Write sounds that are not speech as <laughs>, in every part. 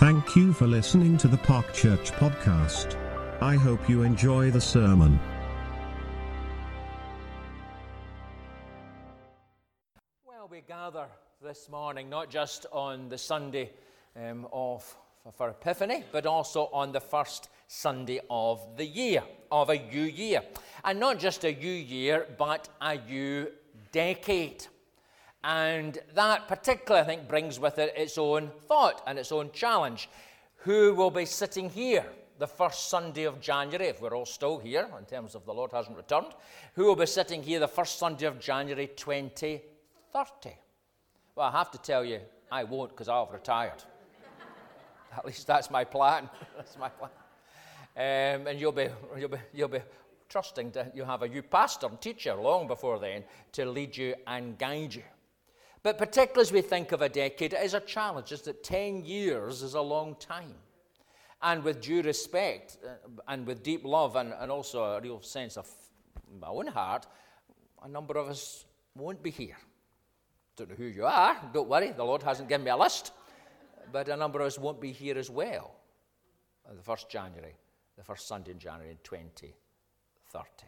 Thank you for listening to the Park Church podcast. I hope you enjoy the sermon. Well, we gather this morning not just on the Sunday um, of for Epiphany, but also on the first Sunday of the year, of a new year. And not just a new year, but a new decade. And that particularly, I think, brings with it its own thought and its own challenge. Who will be sitting here the first Sunday of January, if we're all still here in terms of the Lord hasn't returned? Who will be sitting here the first Sunday of January 2030? Well, I have to tell you, I won't because I've retired. <laughs> At least that's my plan. <laughs> that's my plan. Um, and you'll be, you'll, be, you'll be trusting that you have a new pastor and teacher long before then to lead you and guide you. But particularly as we think of a decade, it is a challenge, is that 10 years is a long time. And with due respect uh, and with deep love and, and also a real sense of my own heart, a number of us won't be here. Don't know who you are, don't worry, the Lord hasn't given me a list. But a number of us won't be here as well on the 1st January, the first Sunday in January in 2030.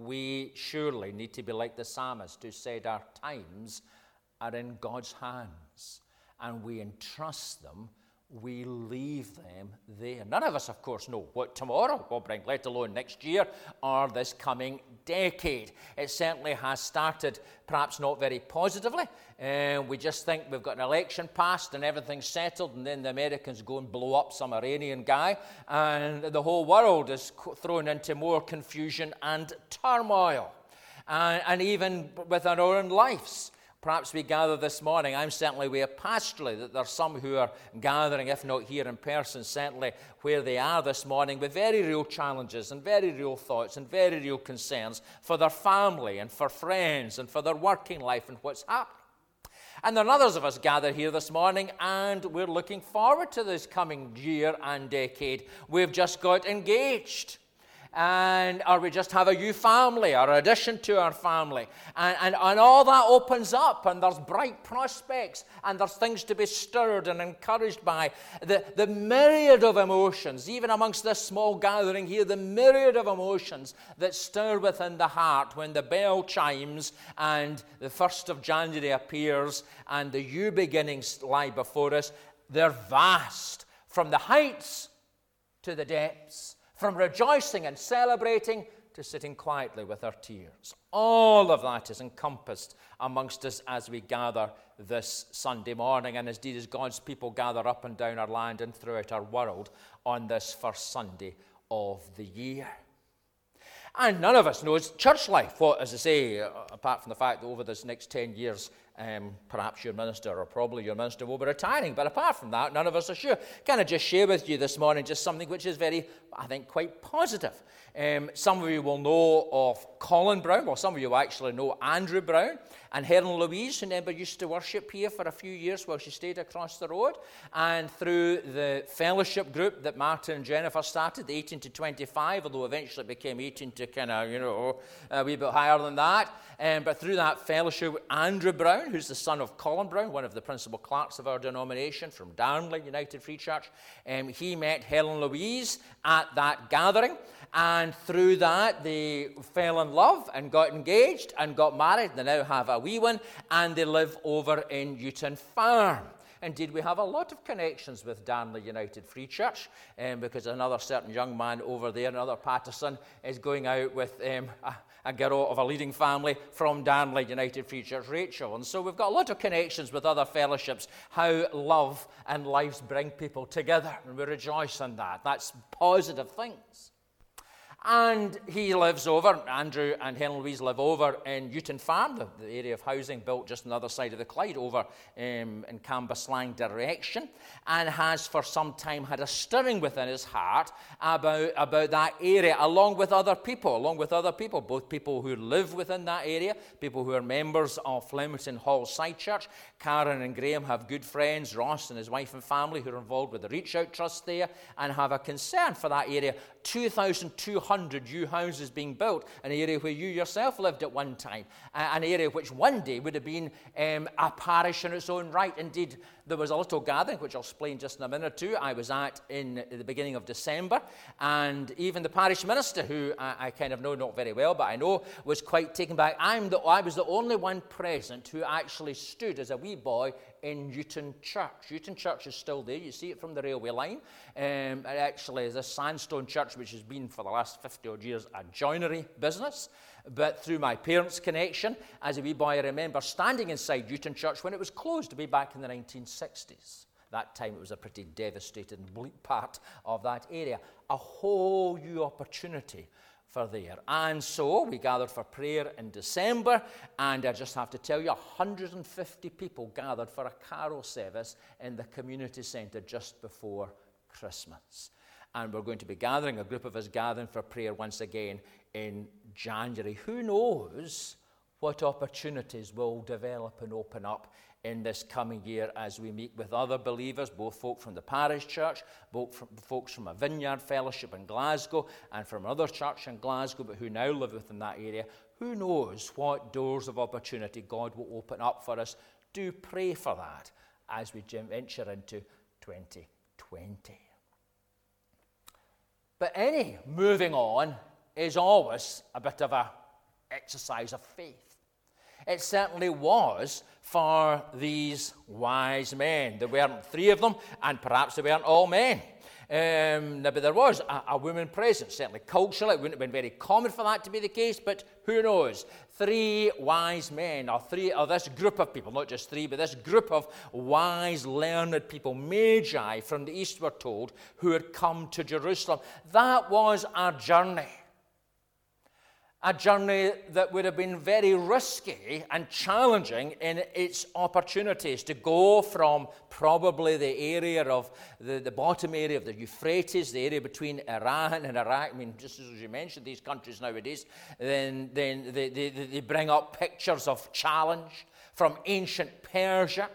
We surely need to be like the psalmist who said, Our times are in God's hands, and we entrust them we leave them there. None of us, of course, know what tomorrow will bring, let alone next year or this coming decade. It certainly has started, perhaps not very positively. And we just think we've got an election passed and everything's settled, and then the Americans go and blow up some Iranian guy, and the whole world is thrown into more confusion and turmoil. And, and even with our own lives. Perhaps we gather this morning. I'm certainly aware pastorally that there are some who are gathering, if not here in person, certainly where they are this morning, with very real challenges and very real thoughts and very real concerns for their family and for friends and for their working life and what's happening. And are others of us gathered here this morning, and we're looking forward to this coming year and decade. We've just got engaged and or we just have a new family or addition to our family. And, and, and all that opens up and there's bright prospects and there's things to be stirred and encouraged by. The, the myriad of emotions even amongst this small gathering here the myriad of emotions that stir within the heart when the bell chimes and the first of january appears and the new beginnings lie before us. They're vast from the heights to the depths from rejoicing and celebrating to sitting quietly with our tears. All of that is encompassed amongst us as we gather this Sunday morning, and indeed as God's people gather up and down our land and throughout our world on this first Sunday of the year. And none of us knows church life. What, as I say, apart from the fact that over this next 10 years, um, perhaps your minister or probably your minister will be retiring. But apart from that, none of us are sure. Can I just share with you this morning just something which is very, I think, quite positive? Um, some of you will know of Colin Brown, well, some of you actually know Andrew Brown and Helen Louise, who never used to worship here for a few years while she stayed across the road. And through the fellowship group that Martin and Jennifer started, the 18 to 25, although eventually it became 18 to kind of, you know, a wee bit higher than that. Um, but through that fellowship, Andrew Brown, who's the son of Colin Brown, one of the principal clerks of our denomination from Darnley United Free Church, um, he met Helen Louise at that gathering. And through that, they fell in love and got engaged and got married. They now have a wee one, and they live over in Newton Farm. Indeed, we have a lot of connections with Darnley United Free Church um, because another certain young man over there, another Patterson, is going out with um, a, a girl of a leading family from Darnley United Free Church, Rachel. And so we've got a lot of connections with other fellowships, how love and lives bring people together. And we rejoice in that. That's positive things. And he lives over, Andrew and Helen Louise live over in Newton Farm, the, the, area of housing built just on the other side of the Clyde, over um, in Cambuslang direction, and has for some time had a stirring within his heart about, about that area, along with other people, along with other people, both people who live within that area, people who are members of Flemington Hallside Church. Karen and Graham have good friends, Ross and his wife and family, who are involved with the Reach Out Trust there, and have a concern for that area. 2,200 new houses being built an area where you yourself lived at one time, an area which one day would have been um, a parish in its own right. Indeed, there was a little gathering, which I'll explain just in a minute or two, I was at in the beginning of December. And even the parish minister, who I, I kind of know not very well, but I know was quite taken back. I'm the, I was the only one present who actually stood as a wee boy in Newton Church. Newton Church is still there. You see it from the railway line. Um, actually is a sandstone church which has been for the last 50 odd years a joinery business. But through my parents' connection, as a wee boy, I remember standing inside Newton Church when it was closed to be back in the 1960s. That time it was a pretty devastated and bleak part of that area. A whole new opportunity for there. And so we gathered for prayer in December, and I just have to tell you 150 people gathered for a carol service in the community centre just before Christmas. And we're going to be gathering, a group of us gathering for prayer once again in January. Who knows what opportunities will develop and open up in this coming year as we meet with other believers, both folk from the parish church, both from, folks from a vineyard fellowship in Glasgow, and from another church in Glasgow, but who now live within that area. Who knows what doors of opportunity God will open up for us? Do pray for that as we venture into 2020. But any moving on is always a bit of a exercise of faith. It certainly was for these wise men. There weren't three of them, and perhaps they weren't all men. Um, but there was a, a, woman present. Certainly culturally, it wouldn't have been very common for that to be the case, but who knows? Three wise men, or three, or this group of people, not just three, but this group of wise, learned people, magi from the east, were told, who had come to Jerusalem. That was our journey a journey that would have been very risky and challenging in its opportunities to go from probably the area of the, the bottom area of the Euphrates, the area between Iran and Iraq. I mean, just as you mentioned, these countries nowadays, then, then they, they, they bring up pictures of challenge from ancient Persia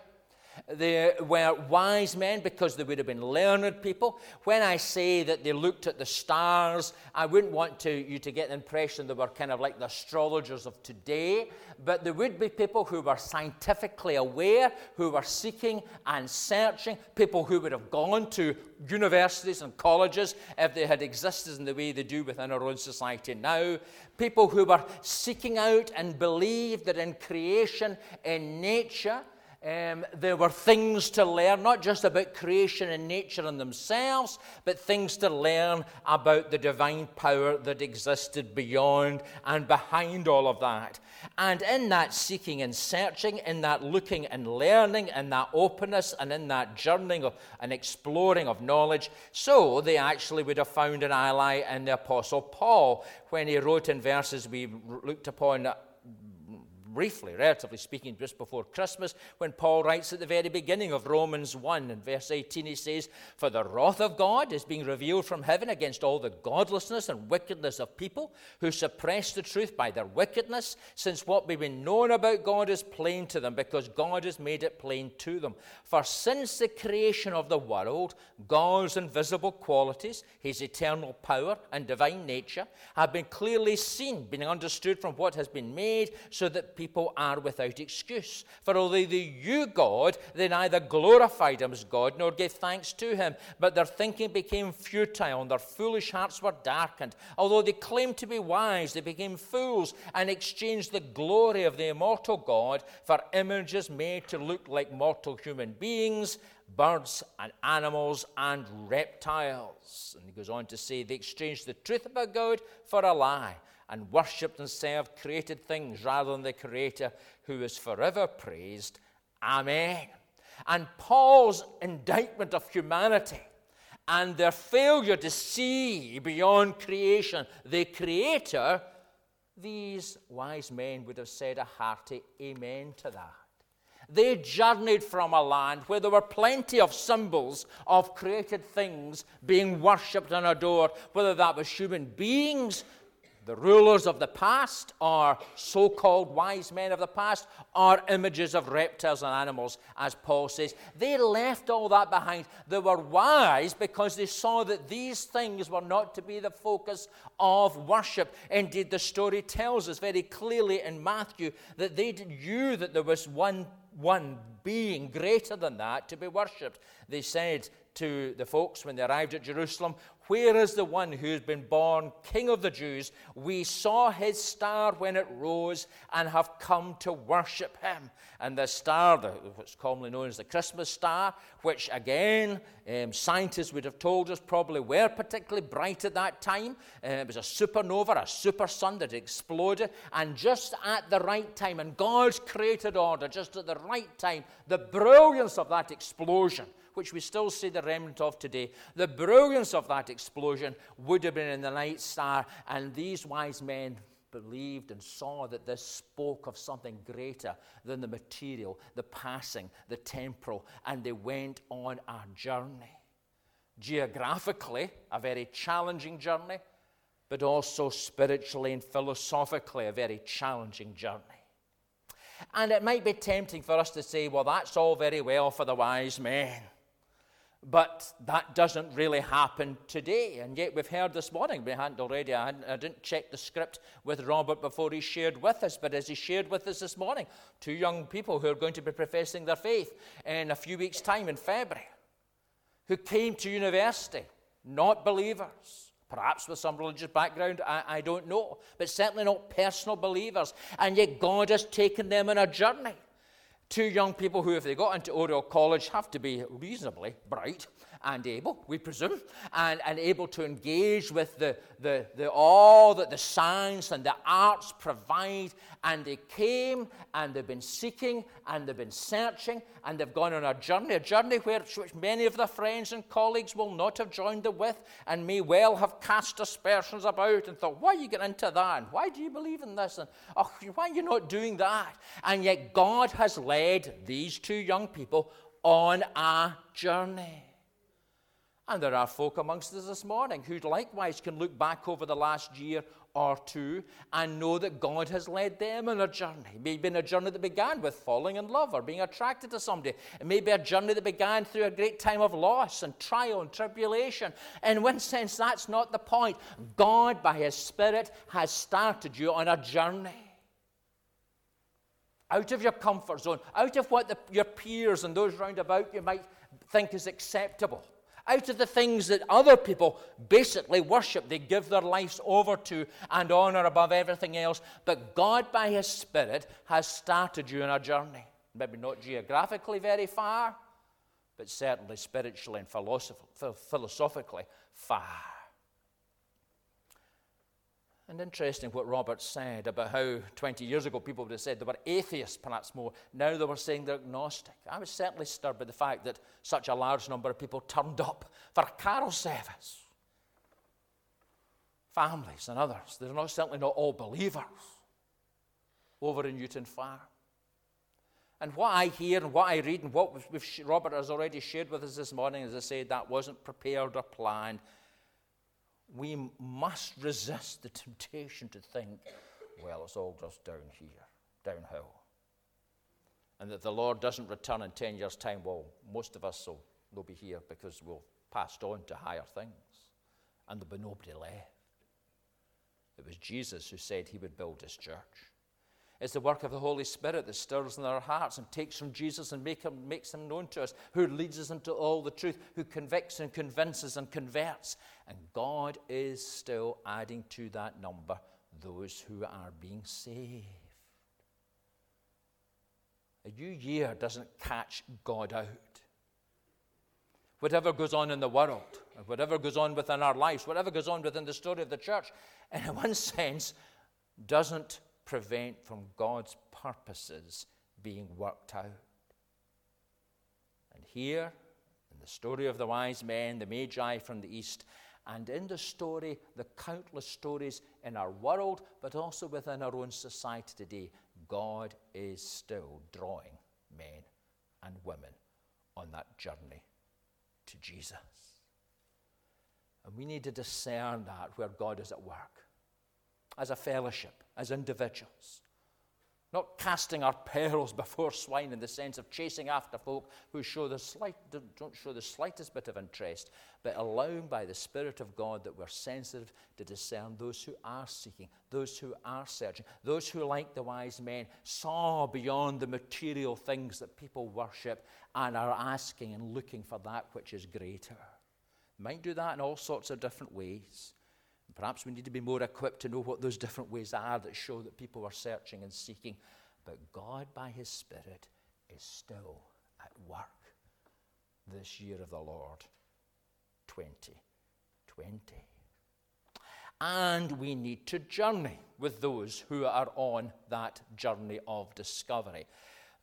they were wise men because they would have been learned people. When I say that they looked at the stars, I wouldn't want to, you to get the impression they were kind of like the astrologers of today, but there would be people who were scientifically aware, who were seeking and searching, people who would have gone to universities and colleges if they had existed in the way they do within our own society now, people who were seeking out and believed that in creation, in nature, um, there were things to learn, not just about creation and nature in themselves, but things to learn about the divine power that existed beyond and behind all of that. And in that seeking and searching, in that looking and learning, in that openness, and in that journeying and exploring of knowledge, so they actually would have found an ally in the Apostle Paul when he wrote in verses we looked upon briefly, relatively speaking, just before Christmas, when Paul writes at the very beginning of Romans 1 and verse 18, he says, For the wrath of God is being revealed from heaven against all the godlessness and wickedness of people who suppress the truth by their wickedness, since what we've been known about God is plain to them, because God has made it plain to them. For since the creation of the world, God's invisible qualities, his eternal power and divine nature, have been clearly seen, being understood from what has been made, so that people people are without excuse. For although they knew God, they neither glorified him as God nor gave thanks to him, but their thinking became futile and their foolish hearts were darkened. Although they claimed to be wise, they became fools and exchanged the glory of the immortal God for images made to look like mortal human beings birds and animals and reptiles. And he goes on to say they exchanged the truth about God for a lie and worshipped and served created things rather than the Creator who is forever praised. Amen. And Paul's indictment of humanity and their failure to see beyond creation the Creator, these wise men would have said a hearty amen to that. They journeyed from a land where there were plenty of symbols of created things being worshipped and adored, whether that was human beings the rulers of the past, or so called wise men of the past, are images of reptiles and animals, as Paul says. They left all that behind. They were wise because they saw that these things were not to be the focus of worship. Indeed, the story tells us very clearly in Matthew that they knew that there was one, one being greater than that to be worshipped. They said to the folks when they arrived at Jerusalem, where is the one who has been born King of the Jews? We saw his star when it rose and have come to worship him. And the star, what's commonly known as the Christmas star, which again, um, scientists would have told us probably were particularly bright at that time. Uh, it was a supernova, a super sun that exploded. And just at the right time, in God's created order, just at the right time, the brilliance of that explosion which we still see the remnant of today. The brilliance of that explosion would have been in the night star, and these wise men believed and saw that this spoke of something greater than the material, the passing, the temporal, and they went on a journey. Geographically, a very challenging journey, but also spiritually and philosophically, a very challenging journey. And it might be tempting for us to say, well, that's all very well for the wise men. But that doesn't really happen today. And yet we've heard this morning, we hadn't already, I, hadn't, I, didn't check the script with Robert before he shared with us, but as he shared with us this morning, two young people who are going to be professing their faith in a few weeks' time in February, who came to university, not believers, perhaps with some religious background, I, I don't know, but certainly not personal believers. And yet God has taken them on a journey Two young people who, if they got into Oriel College, have to be reasonably bright and able, we presume, and, and able to engage with the, the, the, all that the science and the arts provide. And they came and they've been seeking and they've been searching and they've gone on a journey, a journey which many of their friends and colleagues will not have joined them with and may well have cast aspersions about and thought, why are you getting into that? And why do you believe in this? And oh, why are you not doing that? And yet God has led these two young people on a journey. And there are folk amongst us this morning who likewise can look back over the last year or two and know that God has led them on a journey. Maybe been a journey that began with falling in love or being attracted to somebody. It may be a journey that began through a great time of loss and trial and tribulation. In one sense, that's not the point. God, by His Spirit, has started you on a journey out of your comfort zone, out of what the, your peers and those round about you might think is acceptable out of the things that other people basically worship, they give their lives over to and honor above everything else. But God, by His Spirit, has started you on a journey. Maybe not geographically very far, but certainly spiritually and philosophically far. And interesting what Robert said about how 20 years ago people would have said they were atheists, perhaps more. Now they were saying they're agnostic. I was certainly stirred by the fact that such a large number of people turned up for a carol service. Families and others. They're not, certainly not all believers over in Newton Farm. And what I hear and what I read and what Robert has already shared with us this morning, as I said, that wasn't prepared or planned we must resist the temptation to think, well, it's all just down here, downhill. And that the Lord doesn't return in 10 years' time, well, most of us will, will be here because we'll passed on to higher things. And there'll be nobody left. It was Jesus who said he would build his church. It's the work of the Holy Spirit that stirs in our hearts and takes from Jesus and make him, makes him known to us, who leads us into all the truth, who convicts and convinces and converts. And God is still adding to that number those who are being saved. A new year doesn't catch God out. Whatever goes on in the world, whatever goes on within our lives, whatever goes on within the story of the church, in one <laughs> sense, doesn't prevent from God's purposes being worked out. And here, in the story of the wise men, the magi from the east, and in the story, the countless stories in our world, but also within our own society today, God is still drawing men and women on that journey to Jesus. And we need to discern that where God is at work. As a fellowship, as individuals. Not casting our <laughs> pearls before swine in the sense of chasing after folk who show the slight, don't show the slightest bit of interest, but allowing by the Spirit of God that we're sensitive to discern those who are seeking, those who are searching, those who, like the wise men, saw beyond the material things that people worship and are asking and looking for that which is greater. Might do that in all sorts of different ways. Perhaps we need to be more equipped to know what those different ways are that show that people are searching and seeking. But God, by His Spirit, is still at work this year of the Lord 2020. And we need to journey with those who are on that journey of discovery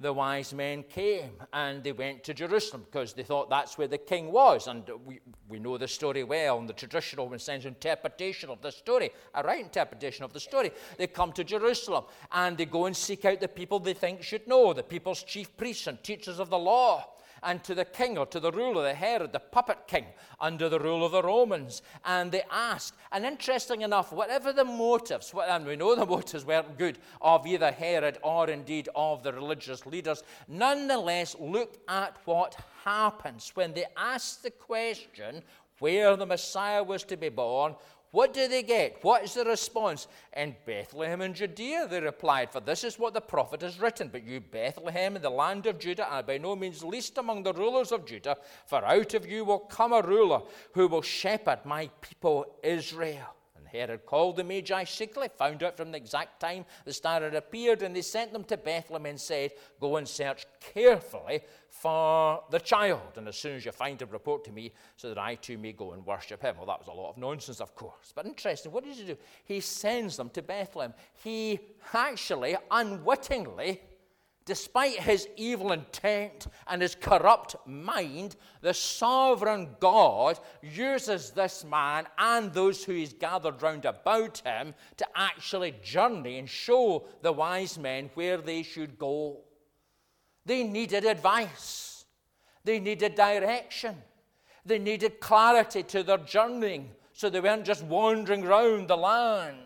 the wise men came and they went to Jerusalem because they thought that's where the king was. And we, we know the story well, and the traditional sense interpretation of the story, a right interpretation of the story. They come to Jerusalem and they go and seek out the people they think should know, the people's chief priests and teachers of the law and to the king or to the ruler, the Herod, the puppet king, under the rule of the Romans. And they asked, and interesting enough, whatever the motives, and we know the <laughs> motives weren't good of either Herod or indeed of the religious leaders, nonetheless, look at what happens when they ask the question where the Messiah was to be born. What do they get? What is the response? In Bethlehem in Judea, they replied, For this is what the prophet has written. But you, Bethlehem, in the land of Judah, are by no means least among the rulers of Judah, for out of you will come a ruler who will shepherd my people Israel. Herod called the Magi secretly, found out from the exact time the star had appeared, and they sent them to Bethlehem and said, Go and search carefully for the child. And as soon as you find him, report to me so that I too may go and worship him. Well, that was a lot of nonsense, of course. But interesting, what does he do? He sends them to Bethlehem. He actually, unwittingly, Despite his evil intent and his corrupt mind, the sovereign God uses this man and those who he's gathered round about him to actually journey and show the wise men where they should go. They needed advice, they needed direction, they needed clarity to their journeying so they weren't just wandering round the land.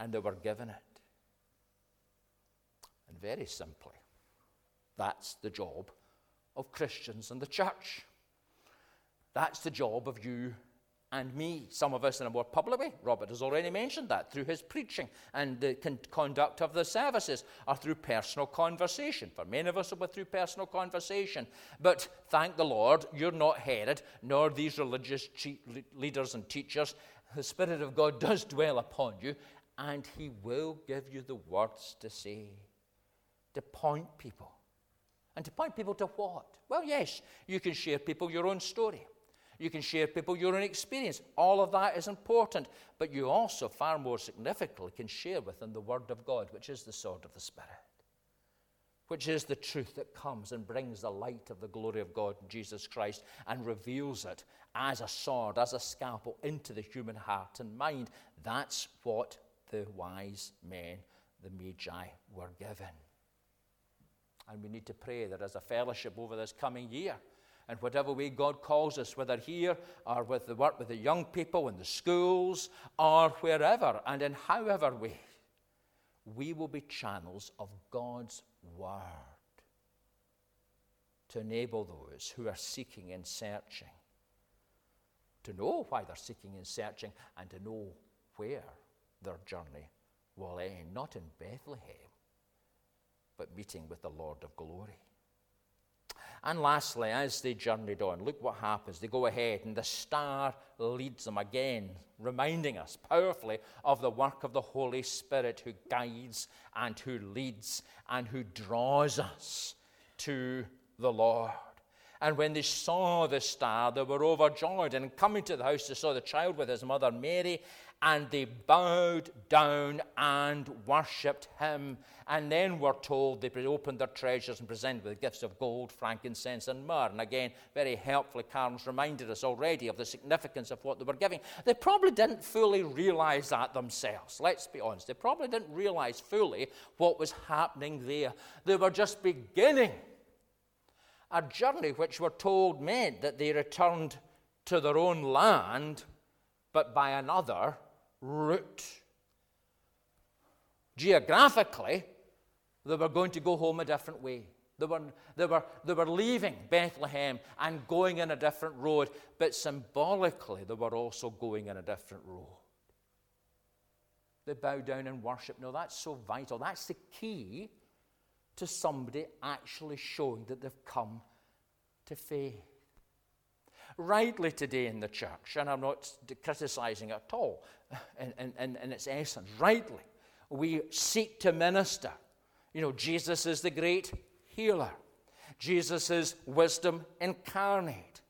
And they were given it. Very simply, that's the job of Christians and the church. That's the job of you and me. Some of us in a more public way. Robert has already mentioned that through his preaching and the con- conduct of the services, or through personal conversation. For many of us, it was through personal conversation. But thank the Lord, you're not Herod, nor these religious che- leaders and teachers. The Spirit of God does dwell upon you, and He will give you the words to say to point people. And to point people to what? Well, yes, you can share people your own story. You can share people your own experience. All of that is important. But you also, far more significantly, can share with them the Word of God, which is the sword of the Spirit, which is the truth that comes and brings the light of the glory of God Jesus Christ and reveals it as a sword, as a scalpel into the human heart and mind. That's what the wise men, the Magi, were given. And we need to pray that as a fellowship over this coming year, and whatever way God calls us, whether here or with the work with the young people in the schools or wherever, and in however way, we will be channels of God's Word to enable those who are seeking and searching to know why they're seeking and searching and to know where their journey will end, not in Bethlehem but meeting with the Lord of glory. And lastly, as they journeyed on, look what happens. They go ahead, and the star leads them again, reminding us powerfully of the work of the Holy Spirit who guides and who leads and who draws us to the Lord. And when they saw the star, they were overjoyed. And coming to the house, they saw the child with his mother Mary, and they bowed down and worshipped him. And then we're told they opened their treasures and presented with gifts of gold, frankincense, and myrrh. And again, very helpfully, Karen's reminded us already of the significance of what they were giving. They probably didn't fully realize that themselves. Let's be honest. They probably didn't realize fully what was happening there. They were just beginning a journey which we're told meant that they returned to their own land, but by another route. Geographically, they were going to go home a different way. They were, they, were, they were leaving Bethlehem and going in a different road, but symbolically, they were also going in a different road. They bow down and worship. Now, that's so vital. That's the key to somebody actually showing that they've come to faith. Rightly today in the church, and I'm not criticizing at all in, in, in its essence, rightly, we seek to minister. You know, Jesus is the great healer. Jesus is wisdom incarnate.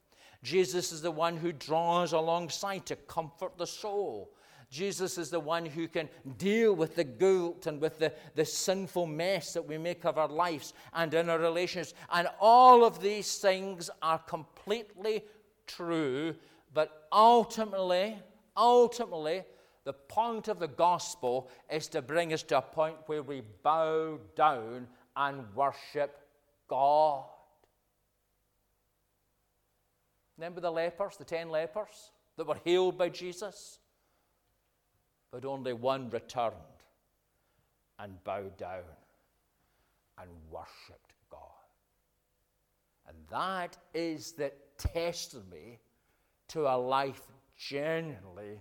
Jesus is the one who draws alongside to comfort the soul. Jesus is the one who can deal with the guilt and with the, the sinful mess that we make of our lives and in our relationships. And all of these things are completely true, but ultimately, ultimately, the point of the gospel is to bring us to a point where we bow down and worship God. Remember the lepers, the ten lepers that were healed by Jesus? But only one returned and bowed down and worshipped God. And that is the testimony to a life genuinely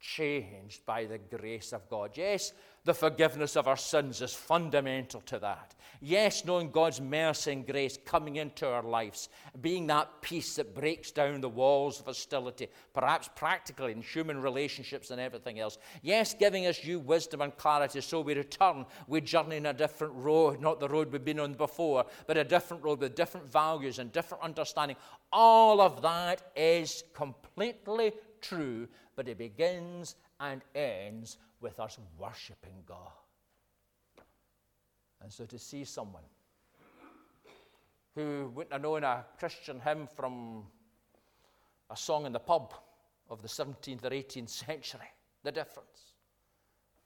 changed by the grace of God. Yes, the forgiveness of our sins is fundamental to that. Yes, knowing God's mercy and grace coming into our lives, being that peace that breaks down the walls of hostility, perhaps practically in human relationships and everything else. Yes, giving us new wisdom and clarity so we return, we journey in a different road, not the road we've been on before, but a different road with different values and different understanding. All of that is completely true but it begins and ends with us worshiping God. And so to see someone who wouldn't have known a Christian hymn from a song in the pub of the 17th or 18th century, the difference.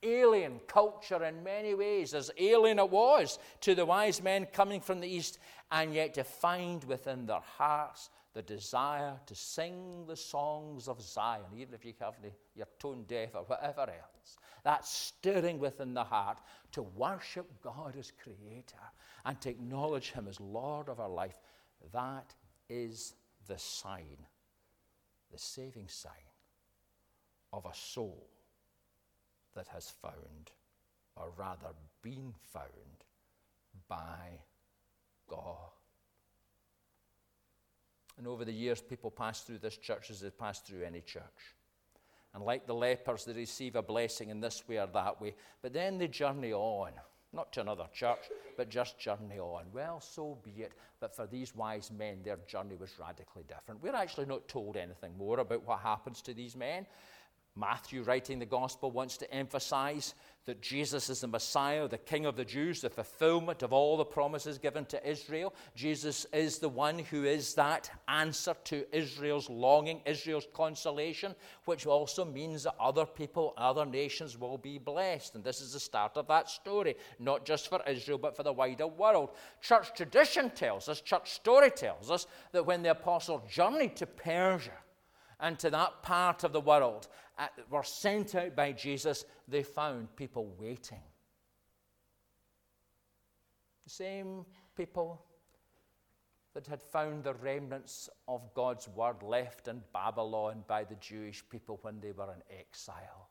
Alien culture in many ways, as alien it was to the wise men coming from the east, and yet to find within their hearts the desire to sing the songs of Zion, even if you have the, you're tone deaf or whatever else. That stirring within the heart to worship God as Creator and to acknowledge Him as Lord of our life. That is the sign, the saving sign of a soul that has found, or rather been found, by God. And over the years, people pass through this church as they pass through any church. And like the lepers, they receive a blessing in this way or that way. But then they journey on, not to another church, but just journey on. Well, so be it. But for these wise men, their journey was radically different. We're actually not told anything more about what happens to these men. Matthew, writing the gospel, wants to emphasize that Jesus is the Messiah, the King of the Jews, the fulfillment of all the promises given to Israel. Jesus is the one who is that answer to Israel's longing, Israel's consolation, which also means that other people, other nations will be blessed. And this is the start of that story, not just for Israel, but for the wider world. Church tradition tells us, church story tells us, that when the apostle journeyed to Persia, and to that part of the world uh, were sent out by Jesus, they found people waiting. The same people that had found the remnants of God's word left in Babylon by the Jewish people when they were in exile,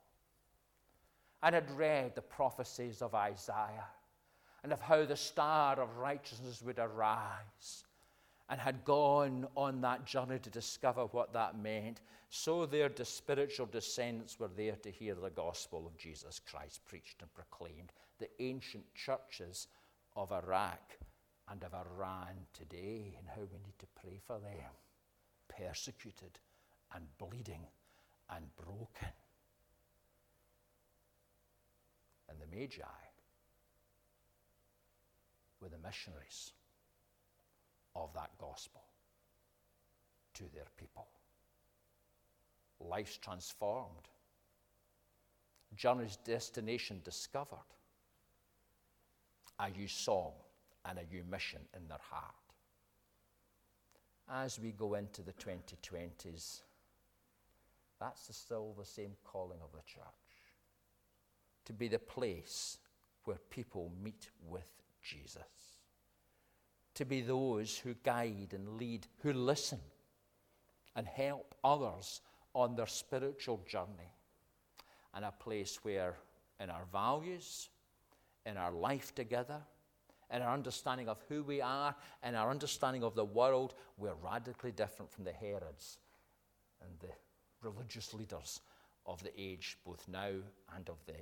and had read the prophecies of Isaiah and of how the star of righteousness would arise and had gone on that journey to discover what that meant, so their spiritual descendants were there to hear the gospel of Jesus Christ preached and proclaimed. The ancient churches of Iraq and of Iran today, and how we need to pray for them, persecuted and bleeding and broken. And the Magi were the missionaries of that gospel to their people. Lives transformed, journey's destination discovered, a new song and a new mission in their heart. As we go into the 2020s, that's still the same calling of the church to be the place where people meet with Jesus. To be those who guide and lead, who listen and help others on their spiritual journey. And a place where, in our values, in our life together, in our understanding of who we are, in our understanding of the world, we're radically different from the Herods and the religious leaders of the age, both now and of then.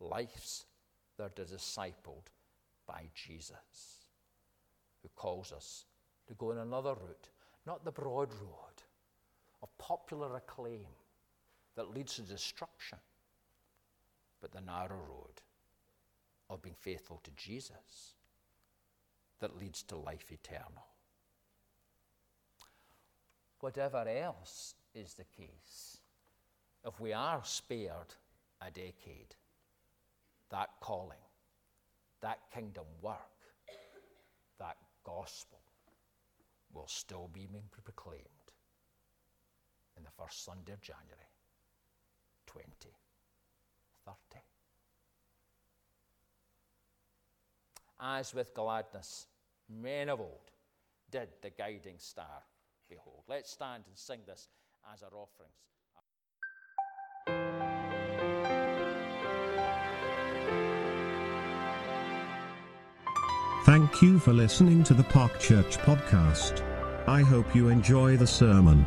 Lives that are discipled by Jesus, who calls us to go in another route, not the broad road of popular acclaim that leads to destruction, but the narrow road of being faithful to Jesus that leads to life eternal. Whatever else is the case, if we are spared a decade, that calling, that kingdom work, gospel will still be being proclaimed in the first Sunday of January 2030. As with gladness, men of old did the guiding star behold. Let's stand and sing this as our offerings. Thank you for listening to the Park Church podcast. I hope you enjoy the sermon.